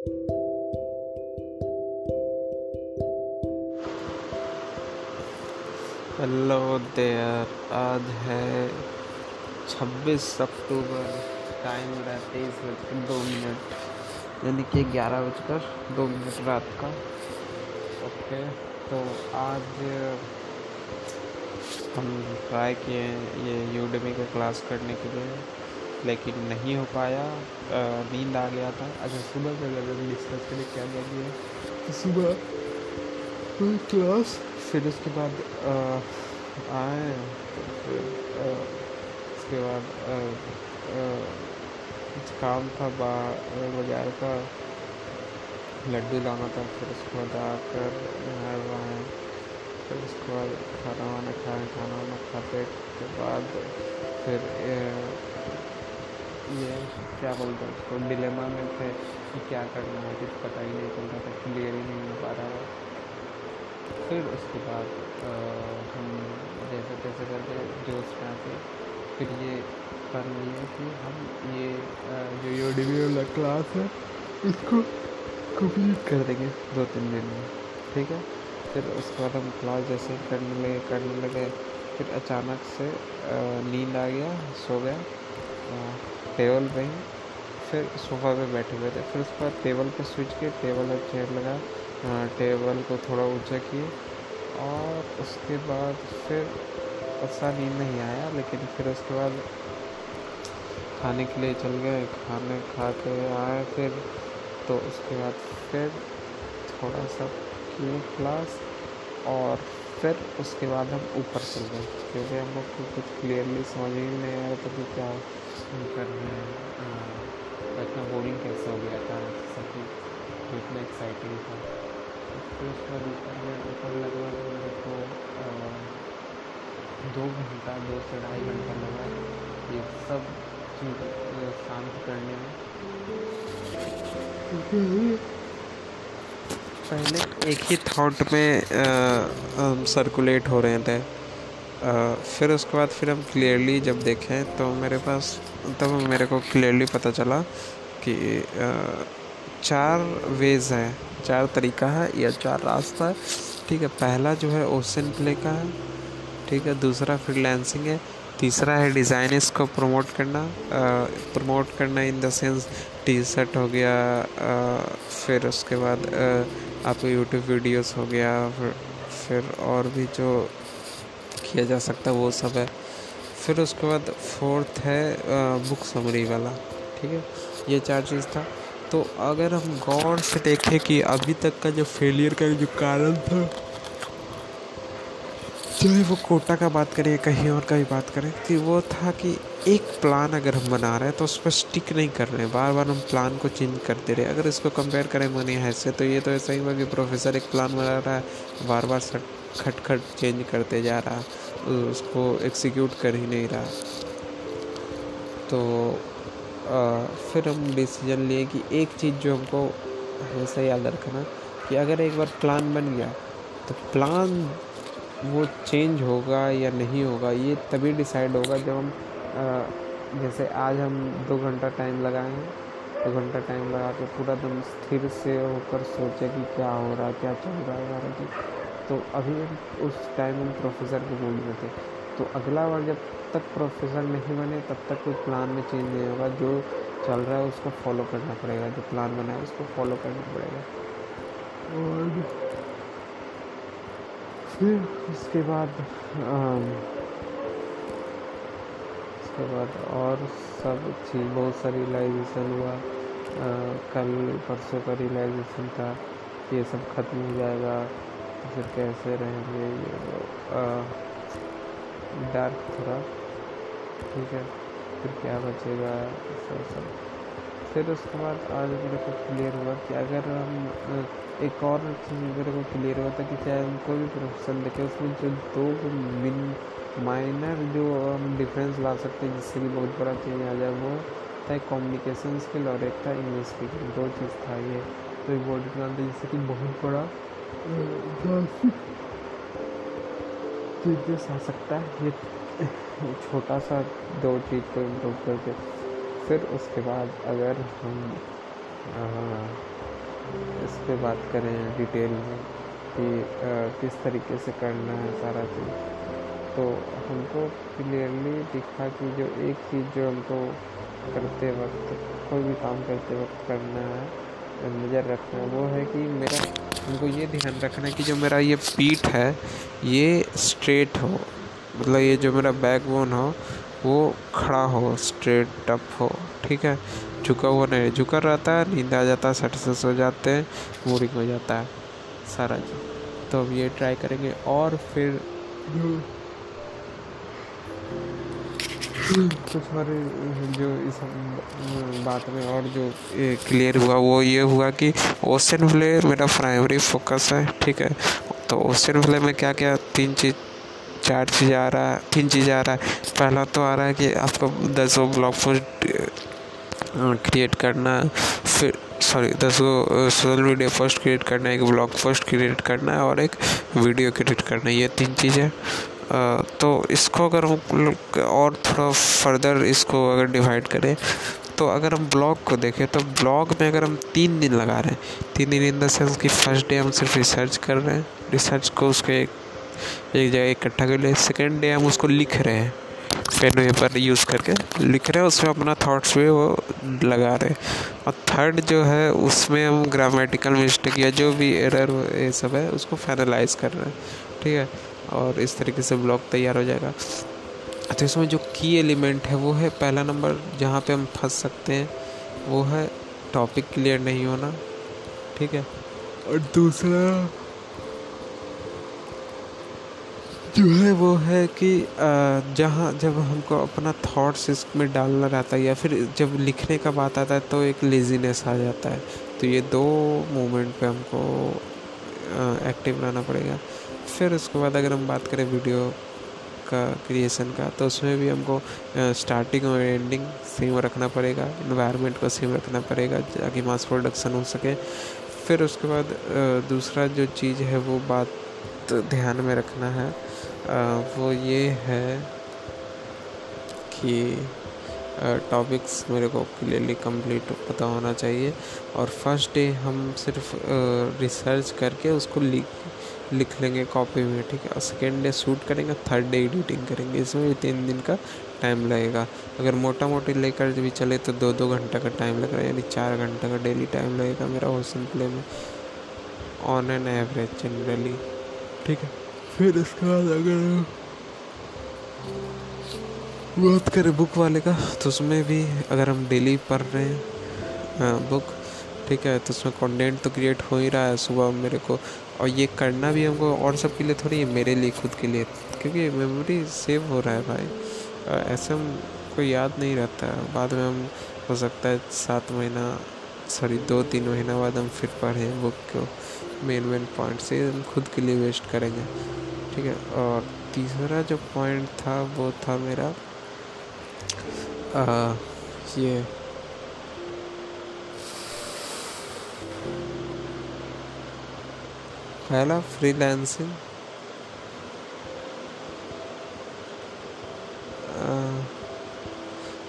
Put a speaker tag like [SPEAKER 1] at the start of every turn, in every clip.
[SPEAKER 1] Hello there आज है 26 अक्टूबर। Time रहा तेईस बजकर दो मिनट। यानी कि ग्यारह बजकर दो मिनट रात का। ओके तो आज हम ट्राई किए ये यूडमी का क्लास करने के लिए। लेकिन नहीं हो पाया। नींद आ गया था। अच्छा सुबह से अगर डिस्कस करें क्या क्या किया? सुबह क्लास फिर उसके बाद आए तो फिर उसके बाद कुछ काम था बाज़ार का। लड्डू लाना था फिर उसके बाद आकर नहाए फिर उसके बाद खाना वाना खाए खाना वाना खाते के बाद फिर ये क्या बोलते हैं उसको? डिलेमा में थे कि क्या करना है, कुछ पता ही नहीं चल रहा था क्लियर ही नहीं हो पा रहा है फिर उसके बाद हम जैसे तैसे करके जोश में आते फिर ये कर लिए कि हम ये जो यूडीवी वाला क्लास है, इसको कंप्लीट कर देंगे दो तीन दिन में। ठीक है? फिर उसके बाद हम क्लास जैसे करने लगे करने लगे। फिर अचानक से नींद आ गया, सो गया। टेबल पे ही, फिर सोफ़ा पे बैठे हुए थे। फिर उसके बाद टेबल पे स्विच किए, टेबल और चेयर लगा टेबल को थोड़ा ऊँचा किए और उसके बाद फिर ऐसा नींद नहीं आया, लेकिन फिर उसके बाद खाने के लिए चल गए, खाने खा के आए फिर तो उसके बाद फिर थोड़ा सा किए क्लास और फिर उसके बाद हम ऊपर चल गए क्योंकि हम लोग को कुछ क्लियरली समझ ही नहीं आया था कि क्या कर रहे हैं इतना बोरिंग कैसे हो गया था? सब कुछ इतना एक्साइटिंग था। फिर उसके बाद ऊपर में ऊपर लगभग मेरे को दो घंटा दो से ढाई घंटा लगा ये सब चीज़ शांत करने में। पहले एक ही थॉट में हम सर्कुलेट हो रहे थे। आ, फिर उसके बाद फिर हम क्लियरली जब देखें तो मेरे पास तब मेरे को क्लियरली पता चला कि आ, चार वेज हैं। चार तरीका है या चार रास्ता है। ठीक है पहला जो है ओशन प्ले का है। ठीक है दूसरा फ्रीलांसिंग है। तीसरा है डिज़ाइन इसको प्रमोट करना। प्रमोट करना in the sense T shirt हो गया आ, फिर उसके बाद आपको यूट्यूब वीडियोस हो गया फिर, और भी जो किया जा सकता है वो सब है। फिर उसके बाद फोर्थ है बुक समरी वाला ठीक है? ये चार चीज़ था। तो अगर हम गौर से देखें कि अभी तक का जो फेलियर का जो कारण था चाहे वो कोटा का बात करें कहीं और का भी बात करें कि वो था कि एक प्लान अगर हम बना रहे हैं तो उस पर स्टिक नहीं कर रहे हैं। बार बार हम प्लान को चेंज करते रहे। अगर इसको कंपेयर करें मनी हैसे तो ये तो ऐसा ही हुआ कि प्रोफेसर एक प्लान बना रहा है बार बार खट खट चेंज करते जा रहा उसको एग्जीक्यूट कर ही नहीं रहा। तो आ, फिर हम डिसीज़न लिए कि एक चीज़ जो हमको हमेशा याद रखना कि अगर एक बार प्लान बन गया तो प्लान वो चेंज होगा या नहीं होगा ये तभी डिसाइड होगा जब हम जैसे आज हम दो घंटा टाइम लगाए हैं दो घंटा टाइम लगा के पूरा दम स्थिर से होकर सोचे कि क्या हो रहा है, क्या चल रहा है हमारा तो अभी उस टाइम हम प्रोफेसर के मूड में थे। तो अगला बार जब तक प्रोफेसर नहीं बने, तब तक कोई प्लान में चेंज नहीं होगा। जो चल रहा है उसको फॉलो करना पड़ेगा, जो प्लान बना है उसको फॉलो करना पड़ेगा। और फिर उसके बाद उसके बाद और सब चीज़ बहुत सारी रियलाइजेशन हुआ। आ, कल परसों का रियलाइजेशन था कि ये सब ख़त्म हो जाएगा तो फिर कैसे रहेंगे ये डार्क थोड़ा ठीक है। फिर क्या बचेगा सब सब। फिर उसके बाद आज मेरे को क्लियर हुआ कि अगर हम एक और चीज़ मेरे को क्लियर हुआ था कि चाहे हम कोई भी प्रोफेशन देखें, उसमें जो दो मिन माइनर जो हम डिफरेंस ला सकते हैं, जिससे कि बहुत बड़ा चेंज आ जाए, वो था एक कम्युनिकेशन स्किल और एक था इंग्लिश स्पीकिंग दो चीज़ था ये। तो इम्पोर्टेंट था जिससे कि बहुत बड़ा चेंजेस आ सकता है, ये छोटा सा दो चीज़ को इम्प्रूव करके। फिर उसके बाद अगर हम इस पर बात करें डिटेल में कि किस तरीके से करना है सारा चीज़ तो हमको क्लियरली दिखा कि जो एक चीज़ जो हमको करते वक्त, कोई भी काम करते वक्त करना है, नज़र रखना है, वो है कि मेरा, हमको ये ध्यान रखना है कि जो मेरा ये पीठ है, ये स्ट्रेट हो मतलब ये जो मेरा बैक बोन हो वो खड़ा हो स्ट्रेट अप हो, ठीक है? झुका हुआ नहीं, झुका रहता है, नींद आ जाता है सट से सो जाते हैं बोरिंग हो जाता है, सारा चीज़ तो अब ये ट्राई करेंगे और फिर कुछ और जो इस बात में और जो क्लियर हुआ, वो ये हुआ कि ओशन प्ले मेरा प्राइमरी फोकस है, ठीक है? तो ओशन प्ले में क्या क्या तीन चीज़ चार चीज़ आ रहा है, तीन चीज़ आ रहा है। पहला तो आ रहा है कि आपको दस दसों ब्लॉग पोस्ट क्रिएट करना, फिर सॉरी दस को सोशल मीडिया पोस्ट क्रिएट करना है एक ब्लॉग पोस्ट क्रिएट करना है और एक वीडियो क्रिएट करना है ये तीन चीज़ें। तो इसको अगर हम और थोड़ा फर्दर इसको अगर डिवाइड करें तो अगर हम ब्लॉग को देखें तो ब्लॉग में अगर हम तीन दिन लगा रहे हैं, तीन दिन इन द सेंस कि फ़र्स्ट डे हम सिर्फ़ रिसर्च कर रहे हैं रिसर्च को उसके एक जगह इकट्ठा कर लिया। सेकेंड डे हम उसको लिख रहे हैं। पेन पेपर यूज़ करके लिख रहे हैं, उसमें अपना थाट्स भी वो लगा रहे हैं। और थर्ड जो है, उसमें हम ग्रामेटिकल मिस्टेक या जो भी एरर ये सब है, उसको फाइनलाइज कर रहे हैं। ठीक है? और इस तरीके से ब्लॉग तैयार हो जाएगा। तो इसमें जो की एलिमेंट है, वो है पहला नंबर जहाँ पे हम फंस सकते हैं, वो है टॉपिक क्लियर नहीं होना। ठीक है? और दूसरा जो है वो है कि जहाँ, जब हमको अपना थॉट्स इसमें डालना रहता है या फिर जब लिखने का बात आता है तो एक लेजीनेस आ जाता है। तो ये दो मोमेंट पे हमको एक्टिव रहना पड़ेगा। फिर उसके बाद अगर हम बात करें वीडियो का क्रिएशन का तो उसमें भी हमको स्टार्टिंग और एंडिंग सेम रखना पड़ेगा। इन्वायरमेंट को सेम रखना पड़ेगा ताकि मास प्रोडक्शन हो सके। फिर उसके बाद दूसरा जो चीज़ है वो बात ध्यान में रखना है। वो ये है कि टॉपिक्स मेरे को क्लियरली कंप्लीट पता होना चाहिए। और फ़र्स्ट डे हम सिर्फ़ रिसर्च करके उसको लिख लिख लेंगे कॉपी में, ठीक है? और सेकेंड डे शूट करेंगे थर्ड डे एडिटिंग करेंगे। इसमें भी तीन दिन का टाइम लगेगा। अगर मोटा मोटी लेकर भी चले तो दो दो घंटा का टाइम लग रहा है, यानी चार घंटे का डेली टाइम लगेगा मेरा होसन प्ले में। ऑन एन एवरेज जनरली ठीक है? फिर इसके बाद अगर बात करें बुक वाले का तो उसमें भी अगर हम डेली पढ़ रहे हैं बुक ठीक है तो उसमें कंटेंट तो क्रिएट हो ही रहा है सुबह मेरे को। और ये करना भी हमको और सब के लिए थोड़ी है, मेरे लिए, खुद के लिए। क्योंकि मेमोरी सेव हो रहा है भाई। ऐसे हम कोई याद नहीं रहता। है बाद में हम, हो सकता है सात महीना सॉरी दो तीन महीना बाद हम फिर पढ़ें बुक को। मेन मेन पॉइंट से हम खुद के लिए वेस्ट करेंगे ठीक है? और तीसरा जो पॉइंट था वो था मेरा आ, ये पहला फ्रीलांसिंग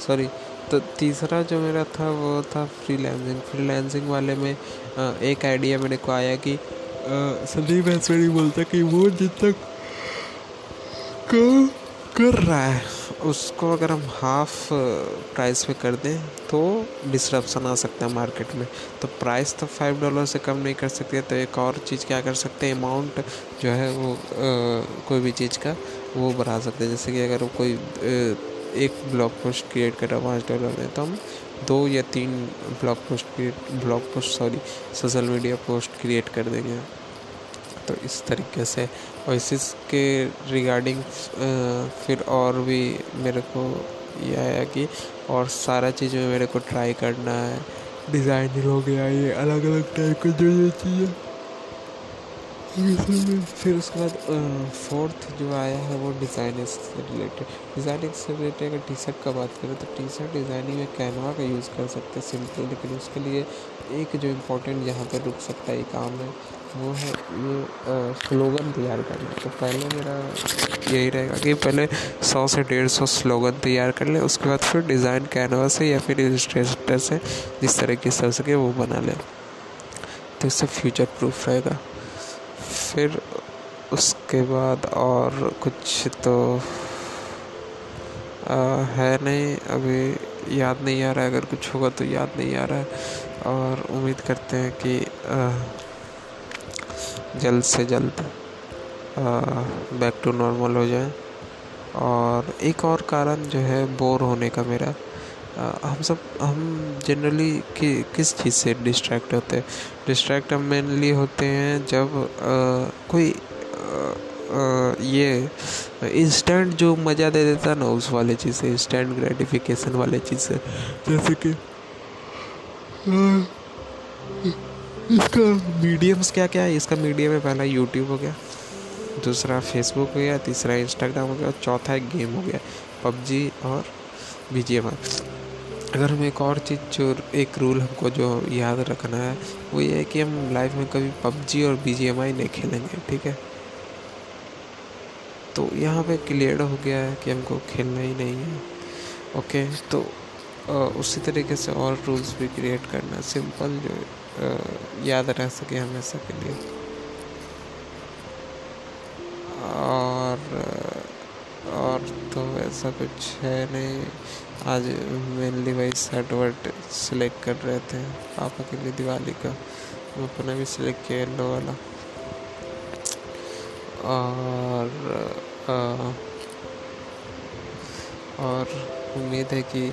[SPEAKER 1] सॉरी तो तीसरा जो मेरा था वो था फ्रीलांसिंग फ्रीलांसिंग वाले में एक आइडिया मेरे को आया कि संदीप ऐसे नहीं बोलता कि वो जित तक कर रहा है उसको अगर हम हाफ़ प्राइस पे कर दें तो डिस्ट्रप्शन आ सकता है मार्केट में. तो प्राइस तो फाइव डॉलर से कम नहीं कर सकते तो एक और चीज़ क्या कर सकते हैं? अमाउंट जो है वो आ, कोई भी चीज़ का वो बढ़ा सकते हैं. जैसे कि अगर कोई एक ब्लॉग पोस्ट क्रिएट कर रहा है पाँच डॉलर में तो हम दो या तीन blog post create blog post sorry social media post create कर देंगे। तो इस तरीके से। और इसी के रिगार्डिंग फिर और भी मेरे को ये आया कि और सारा चीज़ में मेरे को ट्राई करना है। डिज़ाइनिंग हो गया, ये अलग अलग टाइप की जो ये चीज़ें फिर उसके बाद फोर्थ जो आया है वो डिज़ाइनिंग से रिलेटेड डिज़ाइनिंग से रिलेटेड अगर टी शर्ट का बात करें तो टी शर्ट डिज़ाइनिंग में कैनवा का यूज़ कर सकते हैं सिंपल लेकिन उसके लिए एक जो इम्पोर्टेंट यहाँ पर रुक सकता है काम है, वो है ये स्लोगन तैयार करना। तो पहले मेरा यही रहेगा कि पहले सौ से डेढ़ सौ स्लोगन तैयार कर ले, उसके बाद फिर डिज़ाइन कैनवा से या फिर इलस्ट्रेटर से जिस तरह की सर सके वो बना ले। तो इससे फ्यूचर प्रूफ रहेगा। फिर उसके बाद और कुछ तो आ, है नहीं। अभी याद नहीं आ रहा है। अगर कुछ होगा तो याद नहीं आ रहा है। और उम्मीद करते हैं कि आ, जल्द से जल्द बैक टू नॉर्मल हो जाए। और एक और कारण जो है बोर होने का मेरा। हम सब हम जनरली कि किस चीज़ से डिस्ट्रैक्ट होते हैं? डिस्ट्रैक्ट हम मेनली होते हैं जब आ, कोई आ, ये इंस्टेंट जो मज़ा दे देता ना उस वाले चीज़ से इंस्टेंट ग्रेटिफिकेशन वाले चीज़ से। जैसे कि इसका मीडियम्स क्या क्या है? इसका मीडियम है पहला यूट्यूब हो गया दूसरा फेसबुक हो गया तीसरा इंस्टाग्राम हो गया चौथा एक गेम हो गया पबजी और बी अगर हम एक और चीज़ जो एक रूल हमको जो याद रखना है वो ये है कि हम लाइफ में कभी पबजी और बीजीएमआई नहीं खेलेंगे ठीक है? तो यहाँ पे क्लियर हो गया है कि हमको खेलना ही नहीं है ओके तो आ, उसी तरीके से और रूल्स भी क्रिएट करना सिंपल जो आ, याद रह सके हमेशा के लिए और और तो ऐसा कुछ है नहीं। आज मेनली वही शर्ट वर्ट सिलेक्ट कर रहे थे। पापा के लिए दिवाली का। हम अपना भी सिलेक्ट किया येलो वाला। और आ, और उम्मीद है कि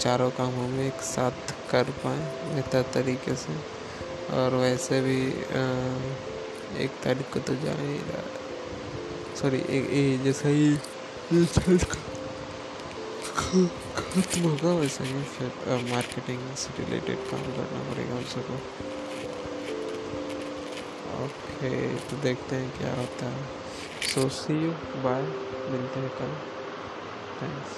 [SPEAKER 1] चारों काम हम एक साथ कर पाएँ बेहतर तरीके से। और वैसे भी एक तारीख को तो जा ही रहा सॉरी जैसा ही खत्म होगा वैसे ही फिर मार्केटिंग से रिलेटेड काम करना पड़ेगा उन सबको। ओके तो देखते हैं क्या होता है। सो सी यू बाय मिलते हैं कल। थैंक्स